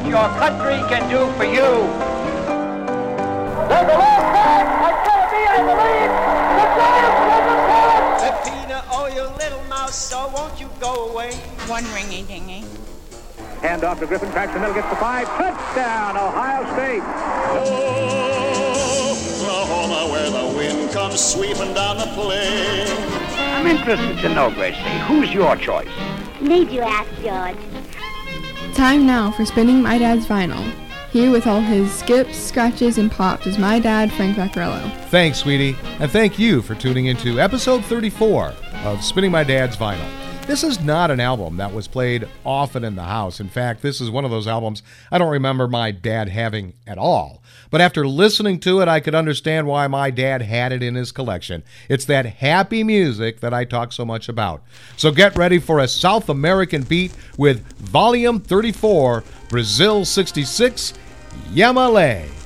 ask not what your country can do for you. There's a long pass. It's going to be, I believe, the Giants will Peppina, oh, you little mouse, so won't you go away? One ringy dingy. Hand off to Griffin, cracks the middle, gets the five. Touchdown, Ohio State. Oh, Oklahoma, where the wind comes sweeping down the plain. I'm interested to know, Gracie, who's your choice? Need you ask, George? Time now for spinning my dad's vinyl. Here with all his skips, scratches, and pops is my dad, Frank Vaccarello. Thanks, sweetie, and thank you for tuning into episode 34 of Spinning My Dad's Vinyl. This is not an album that was played often in the house. In fact, this is one of those albums I don't remember my dad having at all. But after listening to it, I could understand why my dad had it in his collection. It's that happy music that I talk so much about. So get ready for a South American beat with Volume 34, Brasil 66, Ye-Me-Le.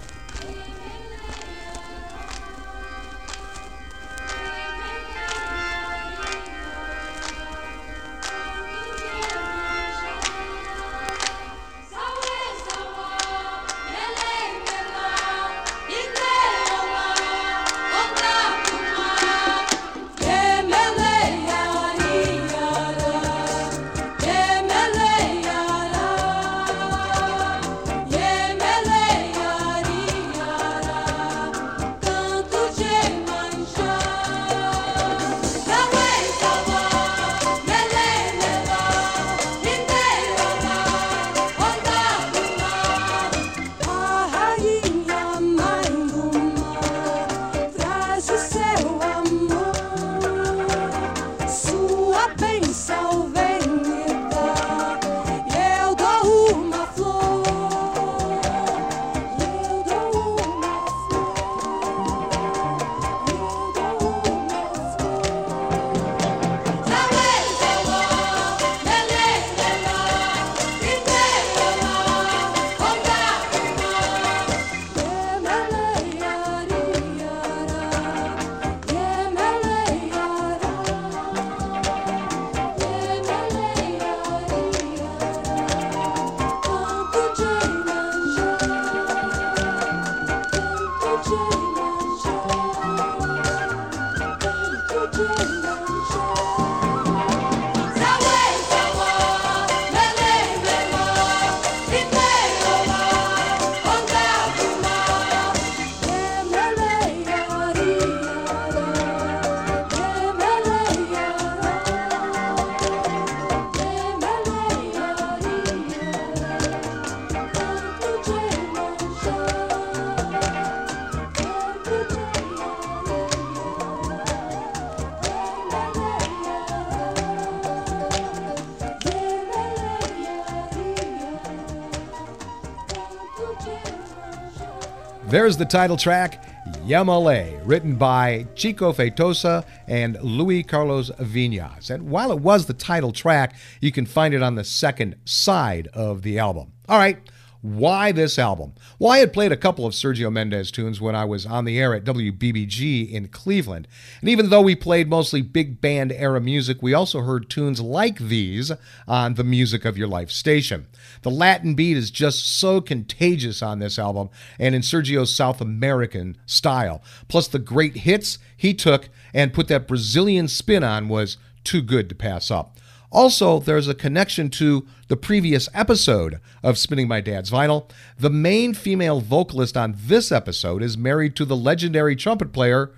There's the title track, Ye-Me-Le, written by Chico Feitosa and Luis Carlos Vinhas. And while it was the title track, you can find it on the second side of the album. All right, why this album? Well, I had played a couple of Sergio Mendes tunes when I was on the air at WBBG in Cleveland. And even though we played mostly big band era music, we also heard tunes like these on the Music of Your Life station. The Latin beat is just so contagious on this album and in Sergio's South American style. Plus, the great hits he took and put that Brazilian spin on was too good to pass up. Also, there's a connection to the previous episode of Spinning My Dad's Vinyl. The main female vocalist on this episode is married to the legendary trumpet player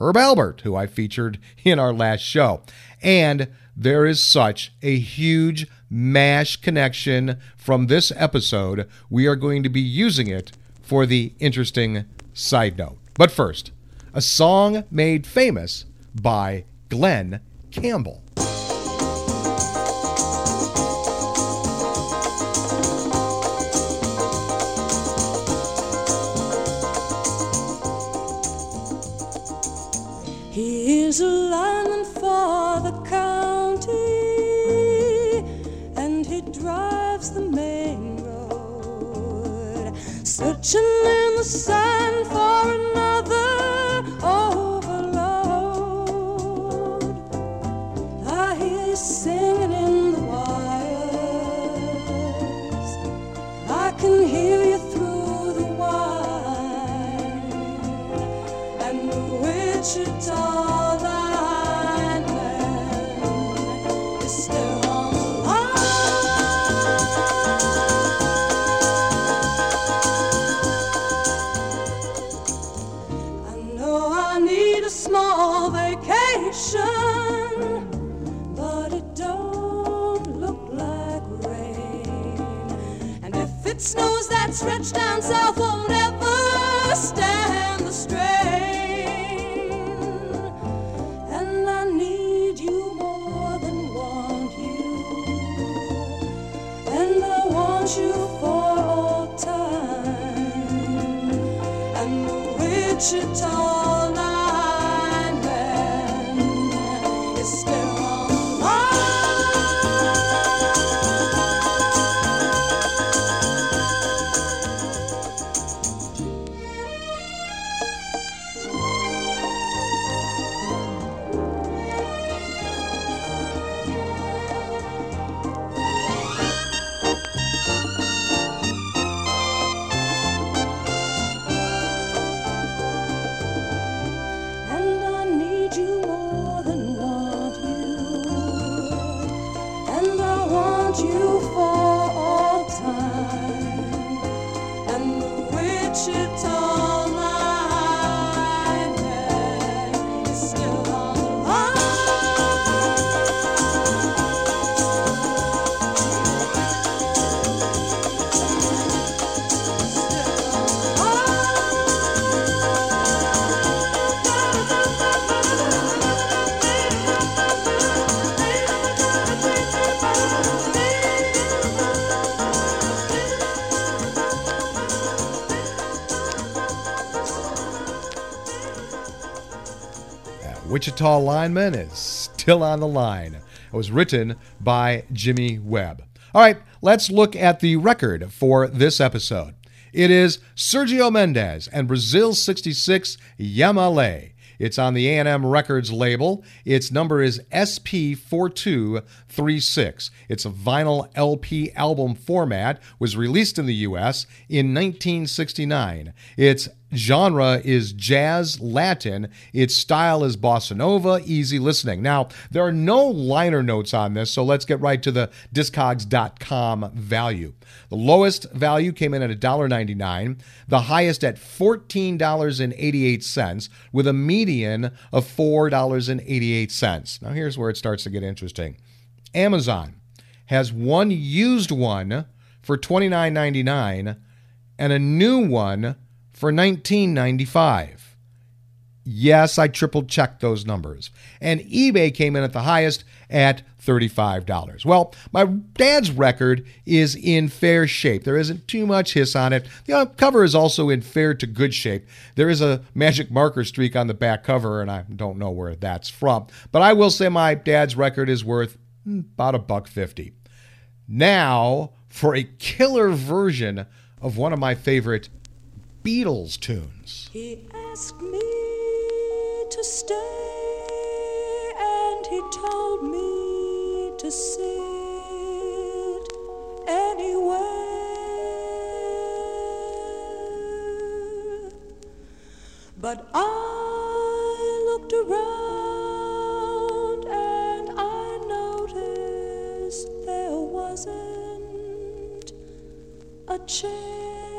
Herb Alpert, who I featured in our last show. And there is such a huge MASH connection from this episode. We are going to be using it for the interesting side note. But first, a song made famous by Glen Campbell. Is a lineman for the county, and he drives the main road, searching in the sand Snows that stretch down south Wichita lineman is still on the line. It was written by Jimmy Webb. All right, let's look at the record for this episode. It is Sergio Mendes and Brasil 66 Ye-Me-Le. It's on the A&M Records label. Its number is SP4236. It's a vinyl LP album format, was released in the US in 1969. Its genre is jazz Latin. Its style is bossa nova, easy listening. Now, there are no liner notes on this, so let's get right to the discogs.com value. The lowest value came in at $1.99, the highest at $14.88, with a median of $4.88. Now, here's where it starts to get interesting. Amazon has one used one for $29.99 and a new one for $19.95. Yes, I triple checked those numbers. And eBay came in at the highest at $35. Well, my dad's record is in fair shape. There isn't too much hiss on it. The uh, cover is also in fair to good shape. There is a magic marker streak on the back cover, and I don't know where that's from. But I will say my dad's record is worth hmm, about a buck fifty. Now, for a killer version of one of my favorite Beatles tunes. He asked me to stay, and he told me to sit anywhere. But I looked around and I noticed there wasn't a chair.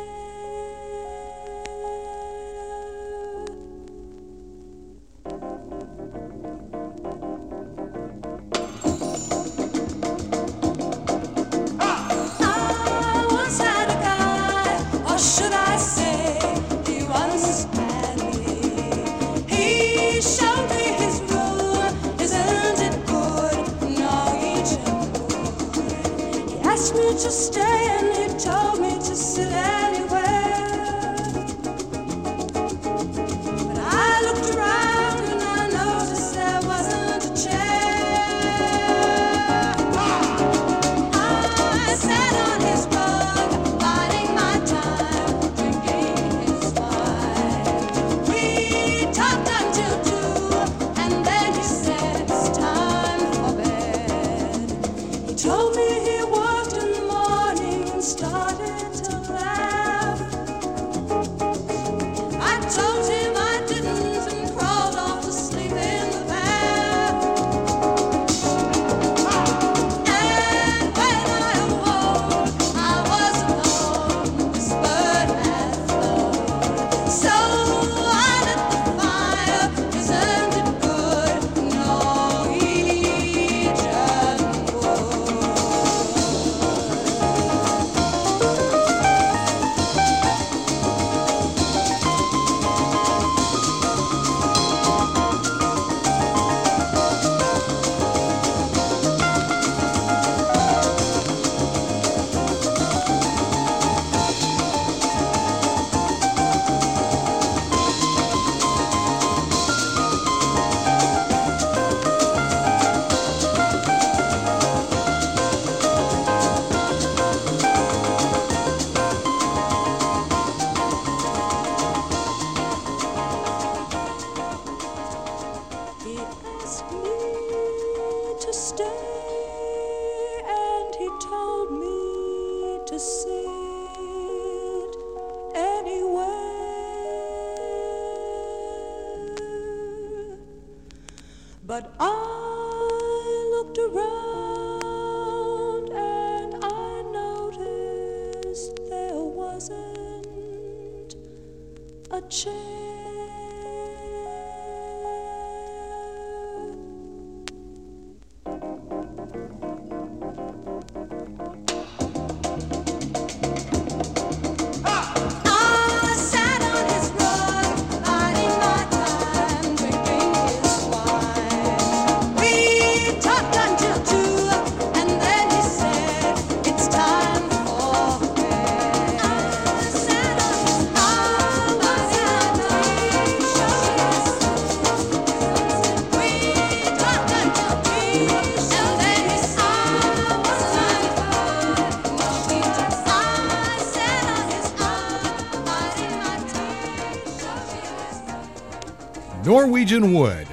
Norwegian Wood,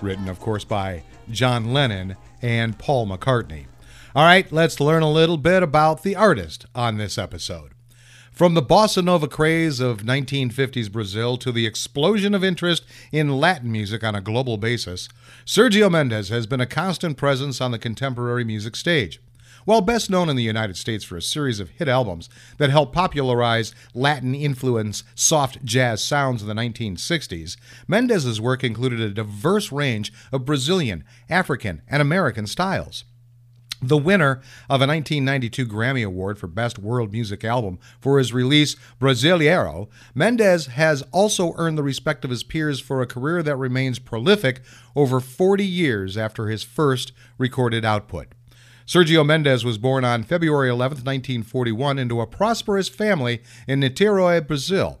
written, of course, by John Lennon and Paul McCartney. All right, let's learn a little bit about the artist on this episode. From the bossa nova craze of 1950s Brazil to the explosion of interest in Latin music on a global basis, Sergio Mendes has been a constant presence on the contemporary music stage. While best known in the United States for a series of hit albums that helped popularize Latin influence soft jazz sounds in the 1960s, Mendes's work included a diverse range of Brazilian, African, and American styles. The winner of a 1992 Grammy Award for Best World Music Album for his release Brasileiro, Mendes has also earned the respect of his peers for a career that remains prolific over 40 years after his first recorded output. Sergio Mendes was born on February 11, 1941, into a prosperous family in Niterói, Brazil.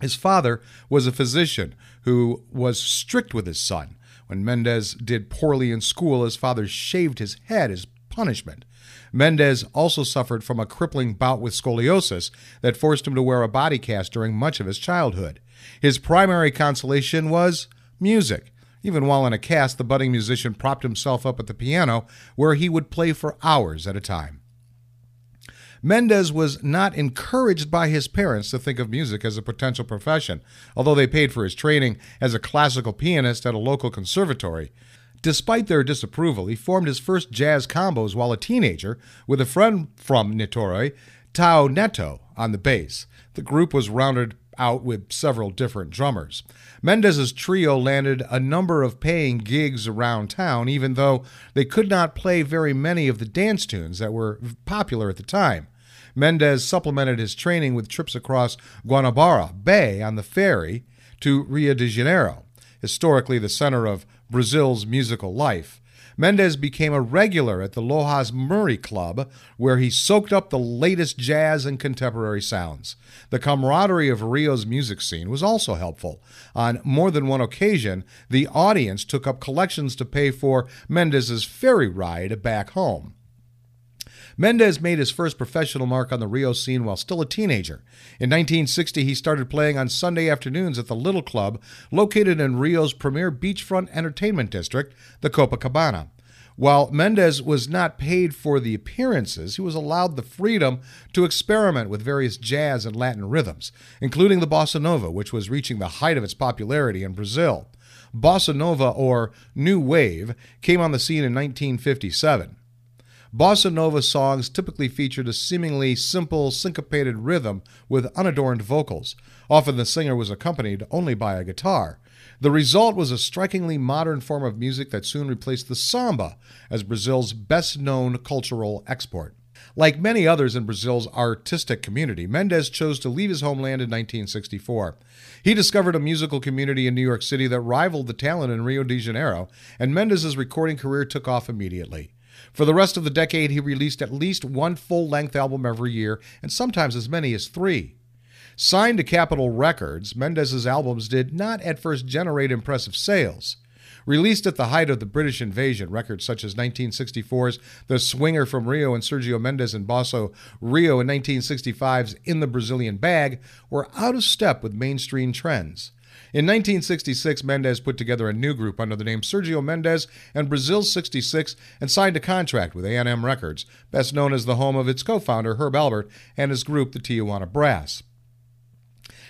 His father was a physician who was strict with his son. When Mendes did poorly in school, his father shaved his head as punishment. Mendes also suffered from a crippling bout with scoliosis that forced him to wear a body cast during much of his childhood. His primary consolation was music. Even while in a cast, the budding musician propped himself up at the piano, where he would play for hours at a time. Mendes was not encouraged by his parents to think of music as a potential profession, although they paid for his training as a classical pianist at a local conservatory. Despite their disapproval, he formed his first jazz combos while a teenager with a friend from Niterói, Tião Neto, on the bass. The group was rounded out with several different drummers. Mendes's trio landed a number of paying gigs around town, even though they could not play very many of the dance tunes that were popular at the time. Mendes supplemented his training with trips across Guanabara Bay on the ferry to Rio de Janeiro, historically the center of Brazil's musical life. Mendes became a regular at the Lojas Murray Club, where he soaked up the latest jazz and contemporary sounds. The camaraderie of Rio's music scene was also helpful. On more than one occasion, the audience took up collections to pay for Mendes's ferry ride back home. Mendes made his first professional mark on the Rio scene while still a teenager. In 1960, he started playing on Sunday afternoons at the Little Club, located in Rio's premier beachfront entertainment district, the Copacabana. While Mendes was not paid for the appearances, he was allowed the freedom to experiment with various jazz and Latin rhythms, including the bossa nova, which was reaching the height of its popularity in Brazil. Bossa nova, or New Wave, came on the scene in 1957. Bossa Nova songs typically featured a seemingly simple, syncopated rhythm with unadorned vocals. Often the singer was accompanied only by a guitar. The result was a strikingly modern form of music that soon replaced the samba as Brazil's best known cultural export. Like many others in Brazil's artistic community, Mendes chose to leave his homeland in 1964. He discovered a musical community in New York City that rivaled the talent in Rio de Janeiro, and Mendes's recording career took off immediately. For the rest of the decade, he released at least one full length album every year, and sometimes as many as three. Signed to Capitol Records, Mendes's albums did not at first generate impressive sales. Released at the height of the British invasion, records such as 1964's The Swinger from Rio and Sergio Mendes and Bossa Rio in 1965's In the Brazilian Bag were out of step with mainstream trends. In 1966, Mendes put together a new group under the name Sergio Mendes and Brasil 66 and signed a contract with A&M Records, best known as the home of its co-founder Herb Alpert and his group, the Tijuana Brass.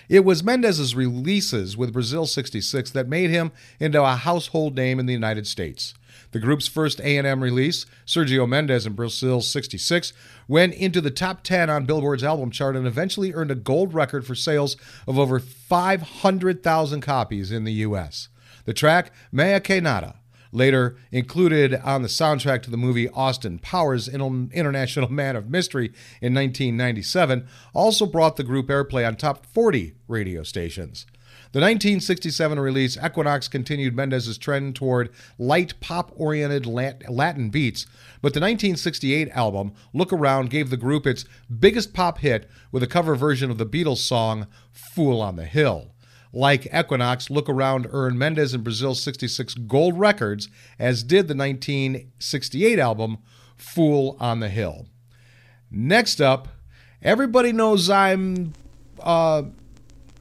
It was Mendes's releases with Brasil 66 that made him into a household name in the United States. The group's first A&M release, Sergio Mendes in Brasil 66, went into the top 10 on Billboard's album chart and eventually earned a gold record for sales of over 500,000 copies in the US. The track Mea Que later included on the soundtrack to the movie Austin Powers International Man of Mystery in 1997, also brought the group airplay on top 40 radio stations. The 1967 release Equinox continued Mendes's trend toward light pop oriented Latin beats, but the 1968 album Look Around gave the group its biggest pop hit with a cover version of the Beatles song Fool on the Hill. Like Equinox, Look Around earned Mendes and Brasil's 66 gold records, as did the 1968 album Fool on the Hill. Next up, everybody knows I'm uh,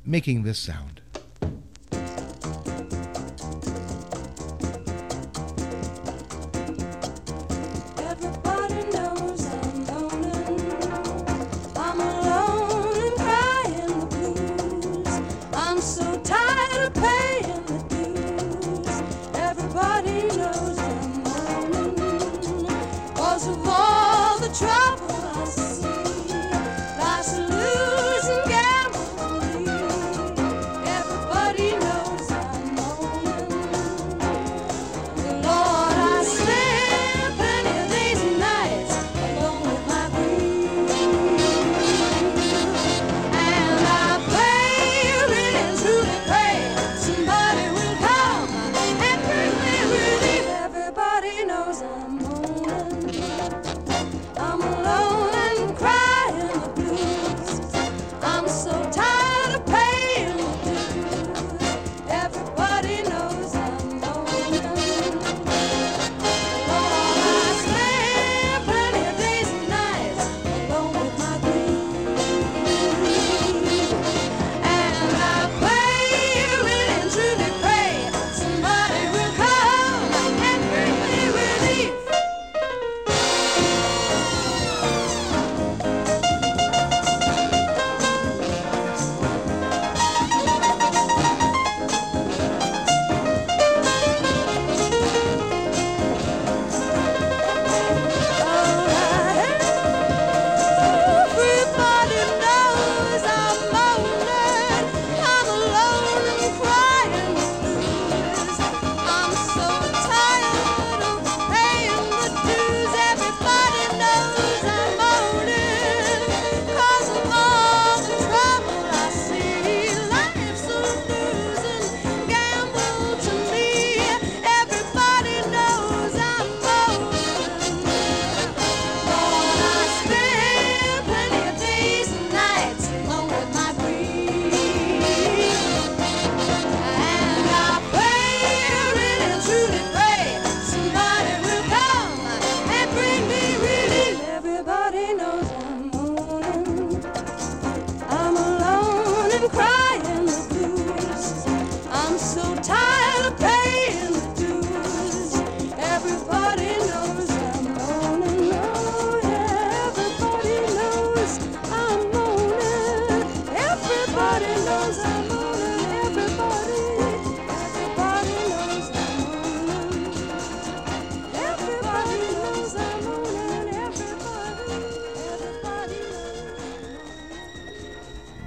making this sound.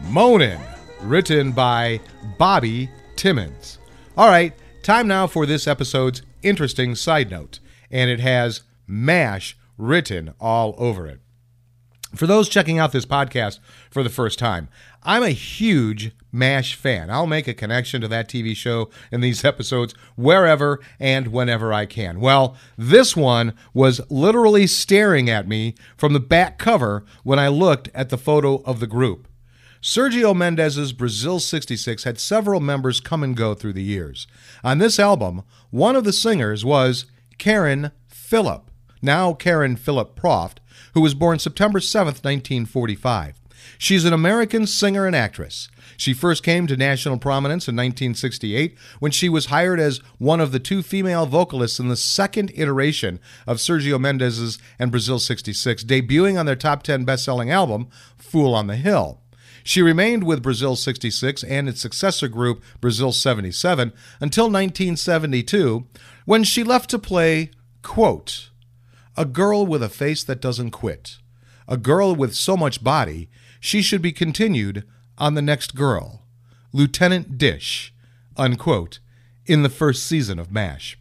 Moanin', written by Bobby Timmons. All right, time now for this episode's interesting side note, and it has MASH written all over it. For those checking out this podcast for the first time, I'm a huge MASH fan. I'll make a connection to that TV show in these episodes wherever and whenever I can. Well, this one was literally staring at me from the back cover when I looked at the photo of the group. Sergio Mendes's Brasil 66 had several members come and go through the years. On this album, one of the singers was Karen Philipp, now Karen Philipp Proft, who was born September 7th, 1945. She's an American singer and actress. She first came to national prominence in 1968 when she was hired as one of the two female vocalists in the second iteration of Sergio Mendes's and Brasil 66, debuting on their top 10 best-selling album, Fool on the Hill. She remained with Brasil 66 and its successor group, Brasil 77, until 1972, when she left to play, quote, a girl with a face that doesn't quit. A girl with so much body, she should be continued on the next girl. Lieutenant Dish, unquote, in the first season of MASH.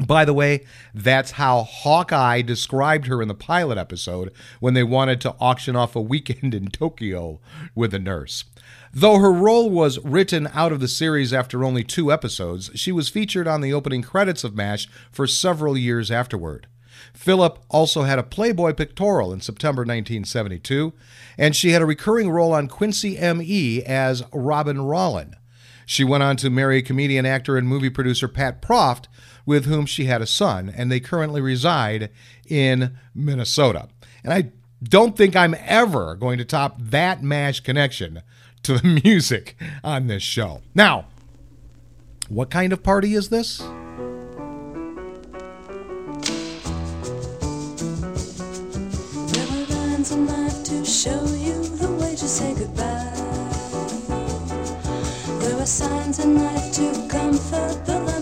By the way, that's how Hawkeye described her in the pilot episode when they wanted to auction off a weekend in Tokyo with a nurse. Though her role was written out of the series after only two episodes, she was featured on the opening credits of MASH for several years afterward. Philipp also had a Playboy pictorial in September 1972, and she had a recurring role on Quincy M.E. as Robin Rollin. She went on to marry comedian, actor, and movie producer Pat Proft, with whom she had a son, and they currently reside in Minnesota. And I don't think I'm ever going to top that MASH connection to the music on this show. Now, what kind of party is this? Signs life to comfort the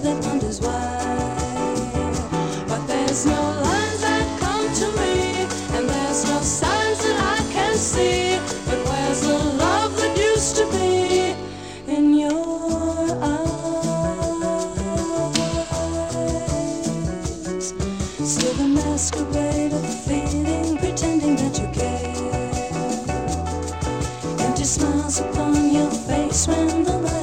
Still the masquerade of feeling, pretending that you care. Empty smiles upon your face when the light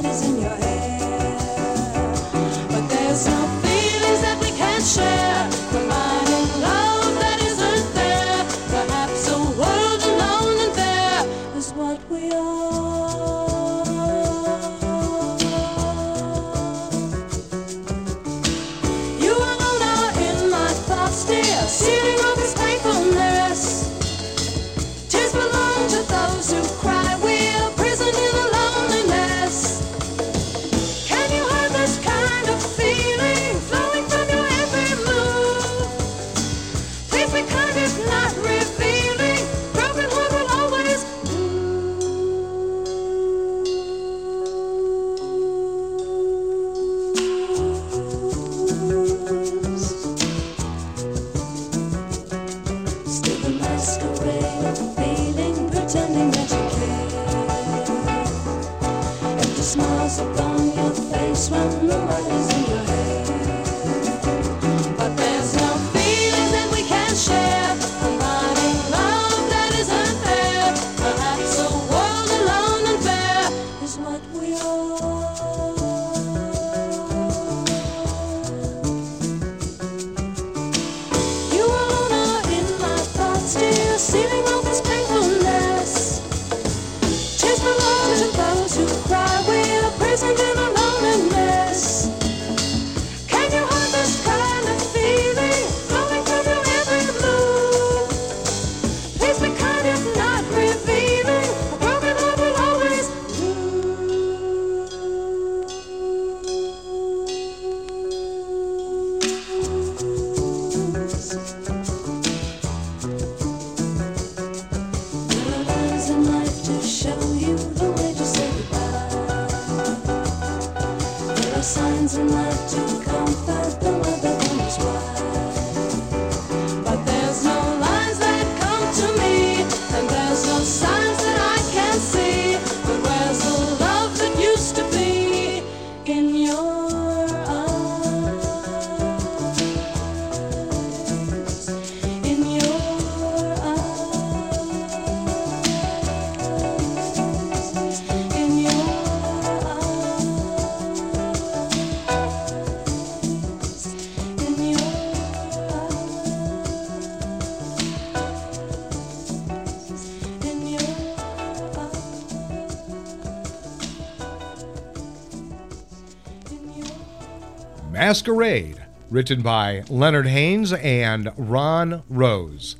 Masquerade, written by Leonard Haynes and Ron Rose.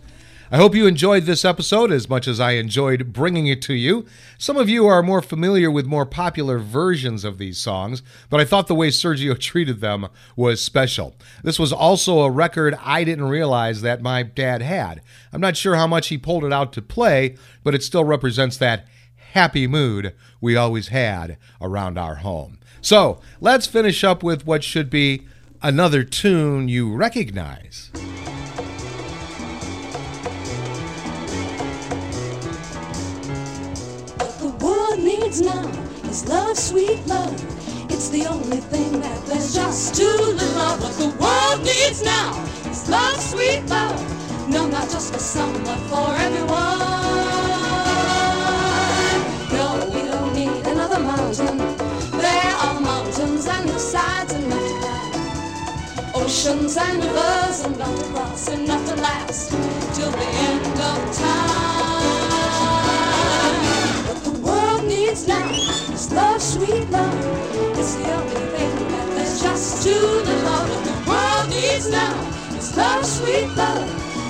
I hope you enjoyed this episode as much as I enjoyed bringing it to you. Some of you are more familiar with more popular versions of these songs, but I thought the way Sergio treated them was special. This was also a record I didn't realize that my dad had. I'm not sure how much he pulled it out to play, but it still represents that happy mood we always had around our home. So let's finish up with what should be another tune you recognize. What the world needs now is love, sweet love. It's the only thing that there's just too little of. What the world needs now is love, sweet love. No, not just for some, but for everyone. Oceans and rivers enough to cross, enough to last till the end of time. What the world needs now is love, sweet love. It's the only thing that there's just too little of. What the world needs now is love, sweet love.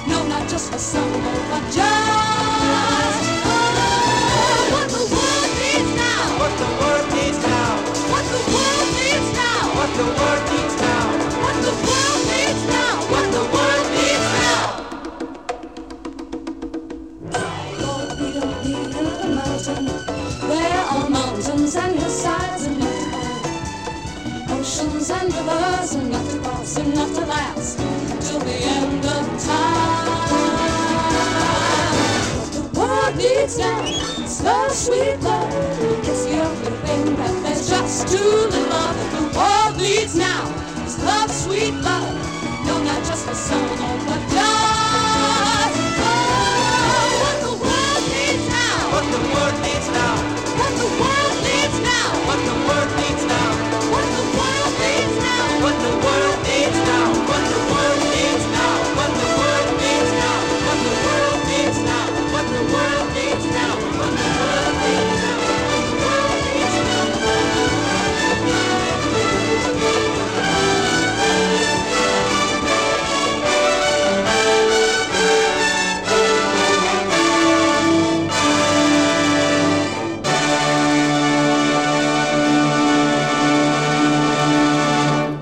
No, not just for some, but just oh, what the world needs now. What the world needs now. What the world needs now. What the world needs now. The to cross, enough to last till the end of time. The world needs now is love, sweet love. It's the only thing that there's just little of. The world needs now is love, sweet love. No, not just for some, but just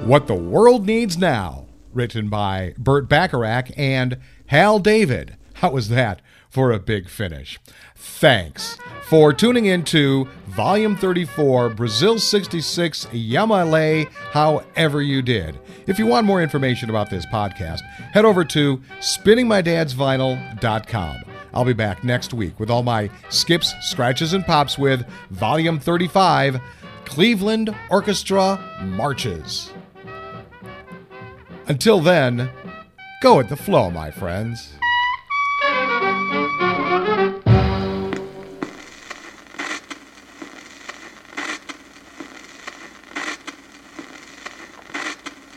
What the World Needs Now, written by Burt Bacharach and Hal David. How was that for a big finish? Thanks for tuning in to Volume 34, Brasil 66, Ye-Me-Le, however you did. If you want more information about this podcast, head over to spinningmydadsvinyl.com. I'll be back next week with all my skips, scratches, and pops with Volume 35, Cleveland Orchestra Marches. Until then, go with the flow, my friends.